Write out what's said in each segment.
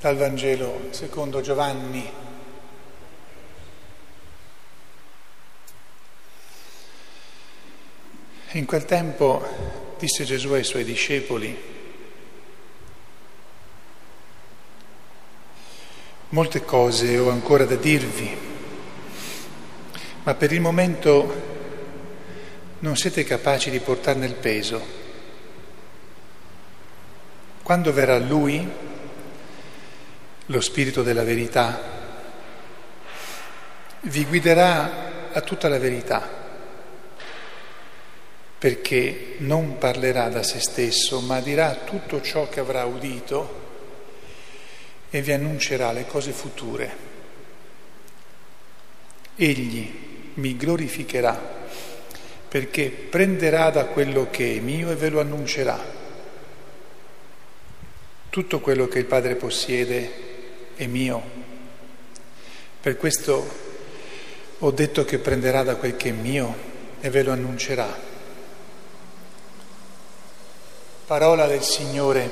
dal Vangelo secondo Giovanni. In quel tempo disse Gesù ai suoi discepoli, molte cose ho ancora da dirvi, ma per il momento non siete capaci di portarne il peso. Quando verrà Lui, lo Spirito della verità, vi guiderà a tutta la verità, perché non parlerà da se stesso, ma dirà tutto ciò che avrà udito e vi annuncerà le cose future. Egli mi glorificherà perché prenderà da quello che è mio e ve lo annuncerà. Tutto quello che il Padre possiede è mio. Per questo ho detto che prenderà da quel che è mio e ve lo annuncerà. Parola del Signore,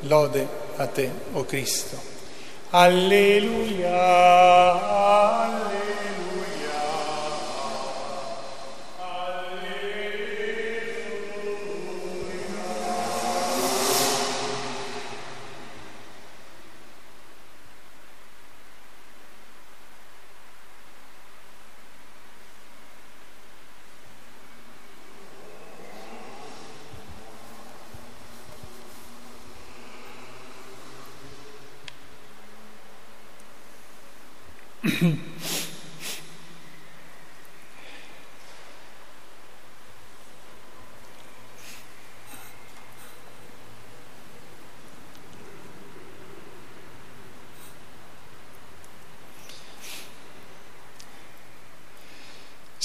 lode a te, o oh Cristo. Alleluia, alleluia.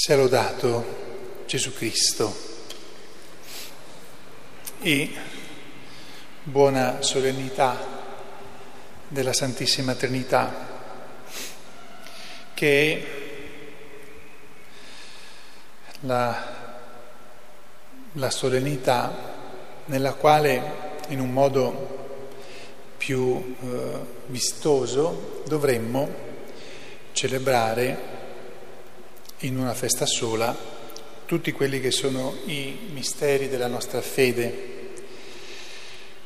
Sia lodato Gesù Cristo. E buona solennità della Santissima Trinità che è la, la solennità nella quale in un modo più eh, vistoso dovremmo celebrare in una festa sola tutti quelli che sono i misteri della nostra fede,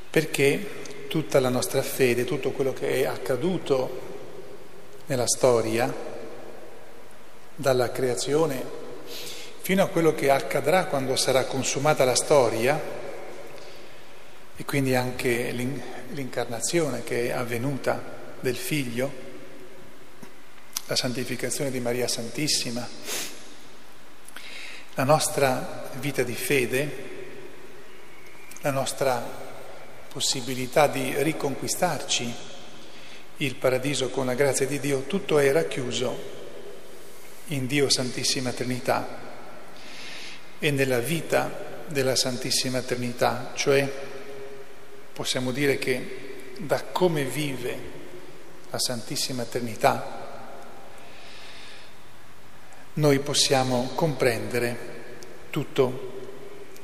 perché tutta la nostra fede, tutto quello che è accaduto nella storia, dalla creazione fino a quello che accadrà quando sarà consumata la storia, e quindi anche l'incarnazione che è avvenuta del Figlio, la santificazione di Maria Santissima, la nostra vita di fede, la nostra possibilità di riconquistarci il paradiso con la grazia di Dio, tutto è racchiuso in Dio Santissima Trinità e nella vita della Santissima Trinità, cioè possiamo dire che da come vive la Santissima Trinità noi possiamo comprendere tutto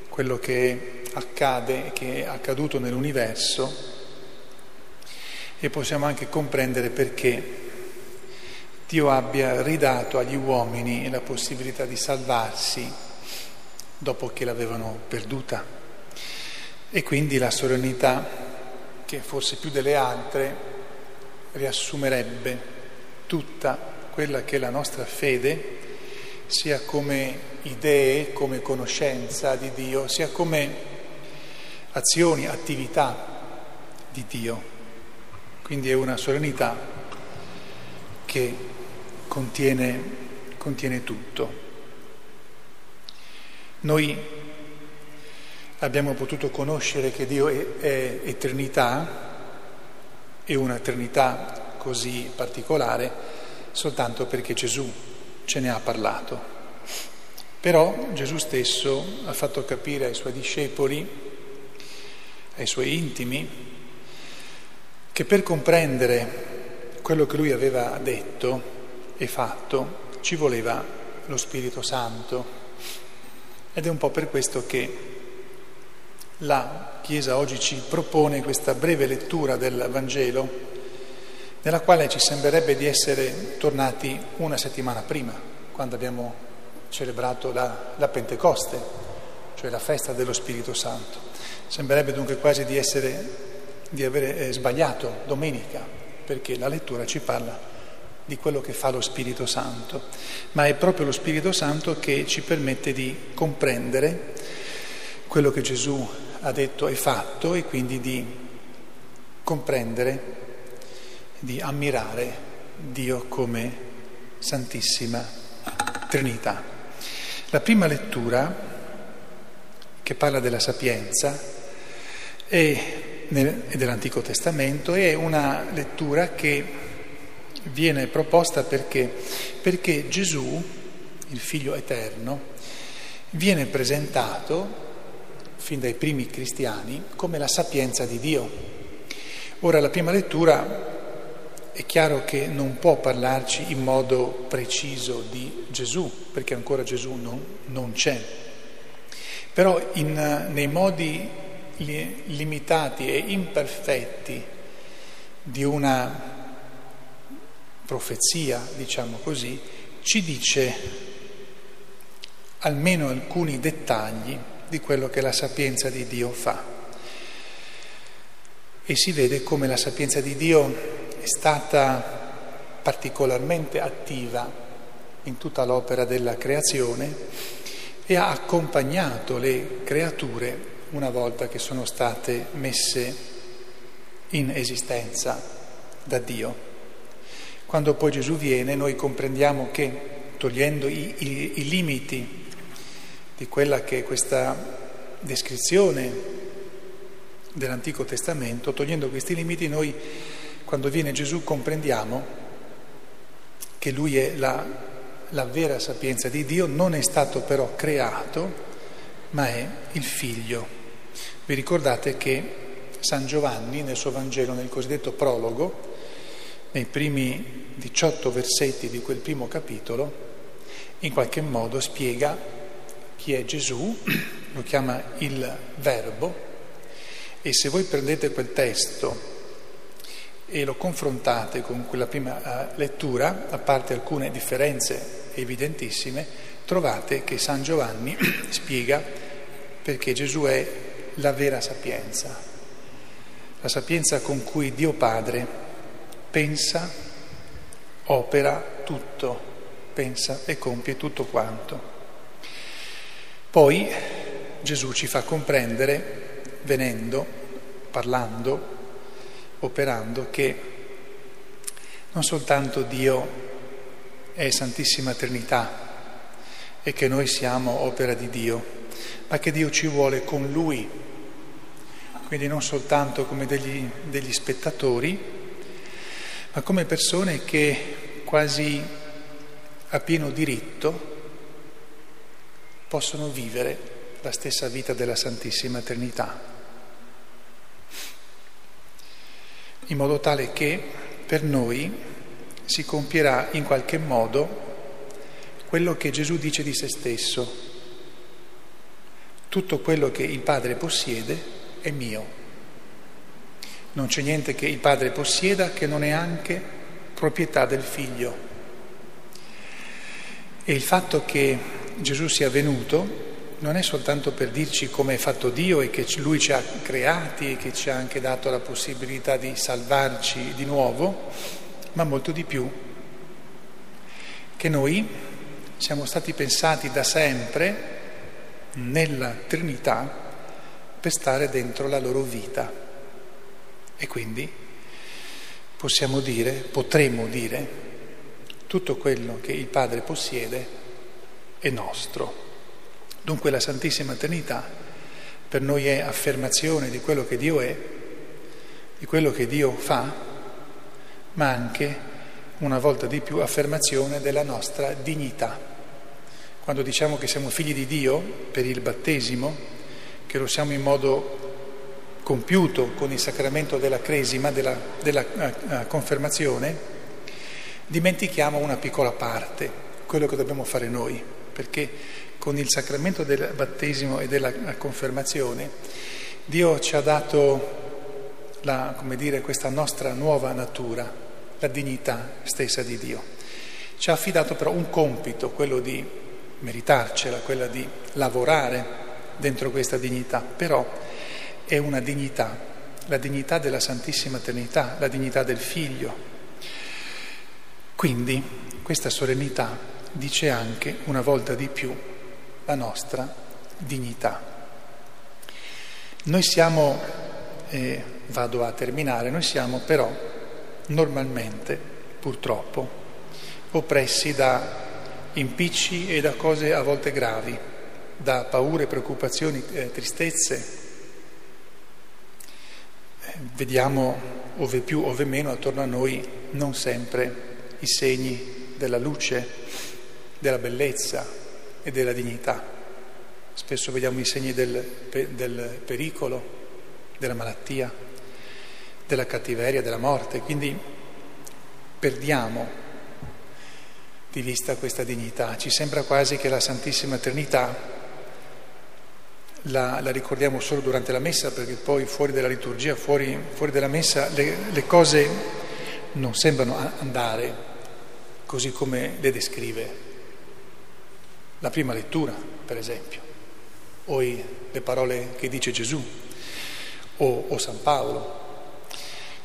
quello che accade, che è accaduto nell'universo e possiamo anche comprendere perché Dio abbia ridato agli uomini la possibilità di salvarsi dopo che l'avevano perduta. E quindi la solennità, che forse più delle altre riassumerebbe tutta quella che è la nostra fede, sia come idee, come conoscenza di Dio, sia come azioni, attività di Dio. Quindi è una solennità che contiene, contiene tutto. Noi abbiamo potuto conoscere che Dio è, è eternità e una eternità così particolare soltanto perché Gesù ce ne ha parlato. Però Gesù stesso ha fatto capire ai suoi discepoli, ai suoi intimi, che per comprendere quello che lui aveva detto e fatto ci voleva lo Spirito Santo. Ed è un po' per questo che la Chiesa oggi ci propone questa breve lettura del Vangelo nella quale ci sembrerebbe di essere tornati una settimana prima, quando abbiamo celebrato la, la Pentecoste, cioè la festa dello Spirito Santo. Sembrerebbe dunque quasi di, essere, di aver eh, sbagliato domenica, perché la lettura ci parla di quello che fa lo Spirito Santo, ma è proprio lo Spirito Santo che ci permette di comprendere quello che Gesù ha detto e fatto e quindi di comprendere, di ammirare Dio come Santissima Trinità. La prima lettura, che parla della sapienza, è dell'Antico Testamento, è una lettura che viene proposta perché? Perché Gesù, il Figlio eterno, viene presentato fin dai primi cristiani come la sapienza di Dio. Ora la prima lettura è chiaro che non può parlarci in modo preciso di Gesù, perché ancora Gesù non, non c'è. Però in, nei modi limitati e imperfetti di una profezia, diciamo così, ci dice almeno alcuni dettagli di quello che la sapienza di Dio fa. E si vede come la sapienza di Dio è stata particolarmente attiva in tutta l'opera della creazione e ha accompagnato le creature una volta che sono state messe in esistenza da Dio. Quando poi Gesù viene noi comprendiamo che togliendo i, i, i limiti di quella che è questa descrizione dell'Antico Testamento, togliendo questi limiti noi quando viene Gesù comprendiamo che lui è la, la vera sapienza di Dio, non è stato però creato, ma è il figlio. Vi ricordate che San Giovanni nel suo Vangelo, nel cosiddetto prologo, nei primi 18 versetti di quel primo capitolo, in qualche modo spiega chi è Gesù, lo chiama il Verbo, e se voi prendete quel testo e lo confrontate con quella prima eh, lettura, a parte alcune differenze evidentissime, trovate che San Giovanni spiega perché Gesù è la vera sapienza, la sapienza con cui Dio Padre pensa, opera tutto, pensa e compie tutto quanto. Poi Gesù ci fa comprendere, venendo, parlando, operando, che non soltanto Dio è Santissima Trinità e che noi siamo opera di Dio, ma che Dio ci vuole con Lui, quindi non soltanto come degli, degli spettatori, ma come persone che quasi a pieno diritto possono vivere la stessa vita della Santissima Trinità, in modo tale che per noi si compierà in qualche modo quello che Gesù dice di se stesso. Tutto quello che il Padre possiede è mio. Non c'è niente che il padre possieda che non è anche proprietà del figlio. E il fatto che Gesù sia venuto non è soltanto per dirci come è fatto Dio e che Lui ci ha creati e che ci ha anche dato la possibilità di salvarci di nuovo, ma molto di più. Che noi siamo stati pensati da sempre nella Trinità per stare dentro la loro vita. E quindi possiamo dire, potremmo dire, tutto quello che il Padre possiede è nostro. Dunque la Santissima Trinità per noi è affermazione di quello che Dio è, di quello che Dio fa, ma anche una volta di più affermazione della nostra dignità. Quando diciamo che siamo figli di Dio per il battesimo, che lo siamo in modo compiuto con il sacramento della cresima, della, della uh, confermazione, dimentichiamo una piccola parte, quello che dobbiamo fare noi, perché con il sacramento del battesimo e della confermazione Dio ci ha dato la, dire, questa nostra nuova natura, la dignità stessa di Dio. Ci ha affidato però un compito, quello di meritarcela, quella di lavorare dentro questa dignità, però è una dignità, la dignità della Santissima Trinità, la dignità del Figlio. Quindi questa solennità dice anche una volta di più la nostra dignità. Noi siamo, eh, vado a terminare, noi siamo però normalmente, purtroppo, oppressi da impicci e da cose a volte gravi, da paure, preoccupazioni, eh, tristezze. Eh, vediamo ove più, ove meno attorno a noi non sempre i segni della luce, della bellezza e della dignità. Spesso vediamo i segni del, del pericolo, della malattia, della cattiveria, della morte, quindi perdiamo di vista questa dignità. Ci sembra quasi che la Santissima Trinità la, la ricordiamo solo durante la messa, perché poi fuori dalla liturgia, fuori, fuori dalla messa, le, le cose non sembrano andare così come le descrive la prima lettura, per esempio, o le parole che dice Gesù, o, o San Paolo.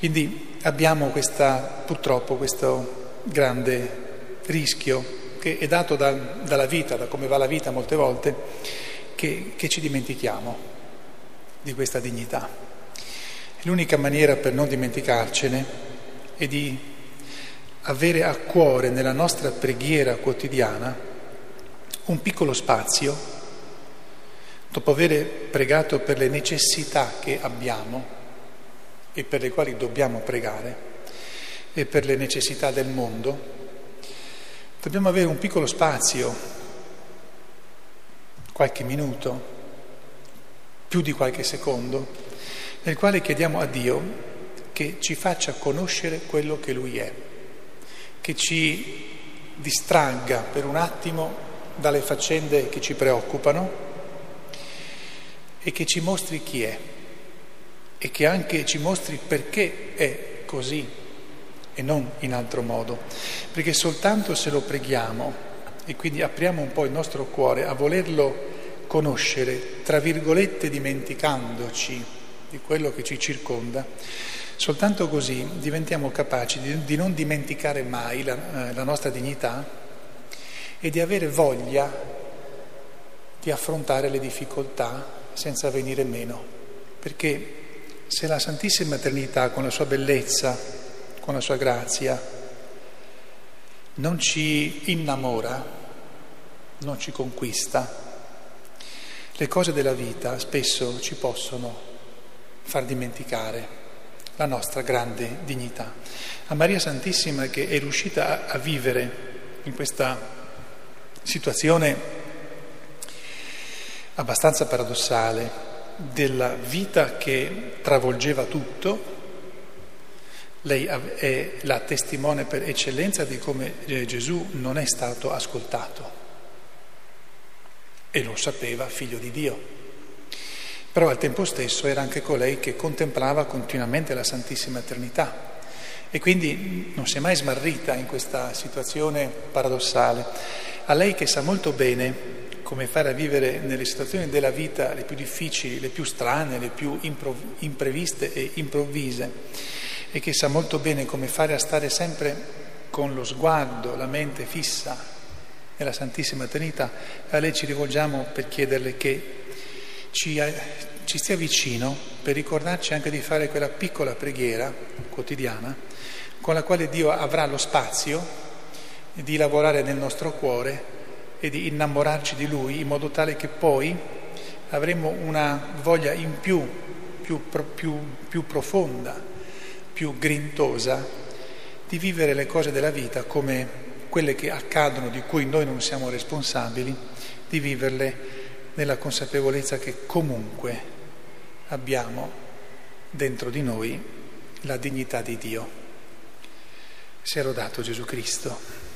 Quindi abbiamo questa, purtroppo questo grande rischio che è dato da, dalla vita, da come va la vita molte volte, che, che ci dimentichiamo di questa dignità. L'unica maniera per non dimenticarcene è di avere a cuore nella nostra preghiera quotidiana un piccolo spazio, dopo aver pregato per le necessità che abbiamo e per le quali dobbiamo pregare, e per le necessità del mondo, Dobbiamo avere un piccolo spazio, qualche minuto, più di qualche secondo, nel quale chiediamo a Dio che ci faccia conoscere quello che Lui è, che ci distragga per un attimo dalle faccende che ci preoccupano e che ci mostri chi è e che anche ci mostri perché è così e non in altro modo, perché soltanto se lo preghiamo e quindi apriamo un po' il nostro cuore a volerlo conoscere, tra virgolette dimenticandoci di quello che ci circonda, soltanto così diventiamo capaci di, di non dimenticare mai la, eh, la nostra dignità e di avere voglia di affrontare le difficoltà senza venire meno, perché se la Santissima Trinità con la sua bellezza, con la sua grazia, non ci innamora, non ci conquista, le cose della vita spesso ci possono far dimenticare la nostra grande dignità. A Maria Santissima che è riuscita a, vivere in questa situazione abbastanza paradossale della vita che travolgeva tutto, lei è la testimone per eccellenza di come eh, Gesù non è stato ascoltato e lo sapeva, figlio di Dio. Però al tempo stesso era anche colei che contemplava continuamente la Santissima Trinità e quindi non si è mai smarrita in questa situazione paradossale. A lei che sa molto bene come fare a vivere nelle situazioni della vita le più difficili, le più strane, le più improv- impreviste e improvvise, e che sa molto bene come fare a stare sempre con lo sguardo, la mente fissa nella Santissima Trinità, a lei ci rivolgiamo per chiederle che ci, ci stia vicino per ricordarci anche di fare quella piccola preghiera quotidiana con la quale Dio avrà lo spazio di lavorare nel nostro cuore e di innamorarci di Lui in modo tale che poi avremo una voglia in più, più, più, più profonda più grintosa di vivere le cose della vita come quelle che accadono, di cui noi non siamo responsabili, di viverle nella consapevolezza che comunque abbiamo dentro di noi la dignità di Dio. Si è rodato Gesù Cristo.